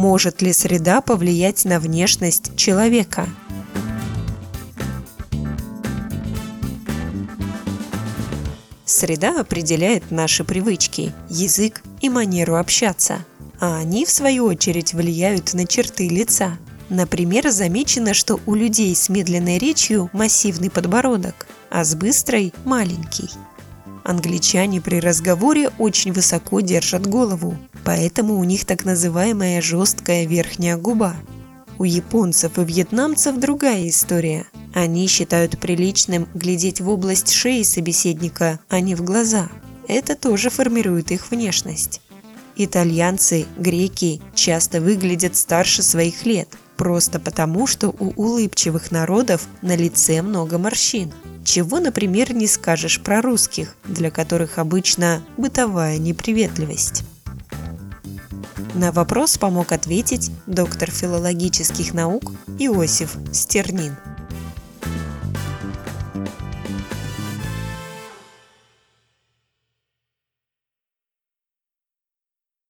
Может ли среда повлиять на внешность человека? Среда определяет наши привычки, язык и манеру общаться, а они, в свою очередь, влияют на черты лица. Например, замечено, что у людей с медленной речью массивный подбородок, а с быстрой – маленький. Англичане при разговоре очень высоко держат голову, поэтому у них так называемая жесткая верхняя губа. У японцев и вьетнамцев другая история. Они считают приличным глядеть в область шеи собеседника, а не в глаза. Это тоже формирует их внешность. Итальянцы, греки часто выглядят старше своих лет, просто потому, что у улыбчивых народов на лице много морщин. Чего, например, не скажешь про русских, для которых обычно бытовая неприветливость. На вопрос помог ответить доктор филологических наук Иосиф Стернин.